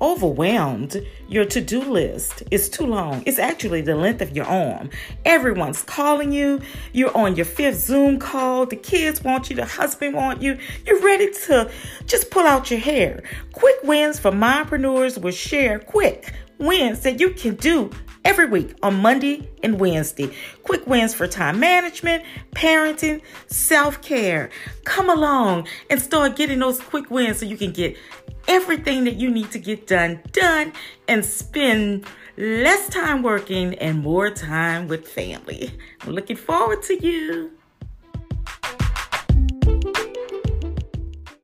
overwhelmed. Your to do list is too long. It's actually the length of your arm. Everyone's calling you. You're on your fifth Zoom call. The kids want you. The husband want you. You're ready to just pull out your hair. Quick wins for mompreneurs will share quick wins that you can do every week on Monday and Wednesday. Quick wins for time management, parenting, self care. Come along and start getting those quick wins so you can get everything that you need to get done done and spend less time working and more time with family. I'm looking forward to you.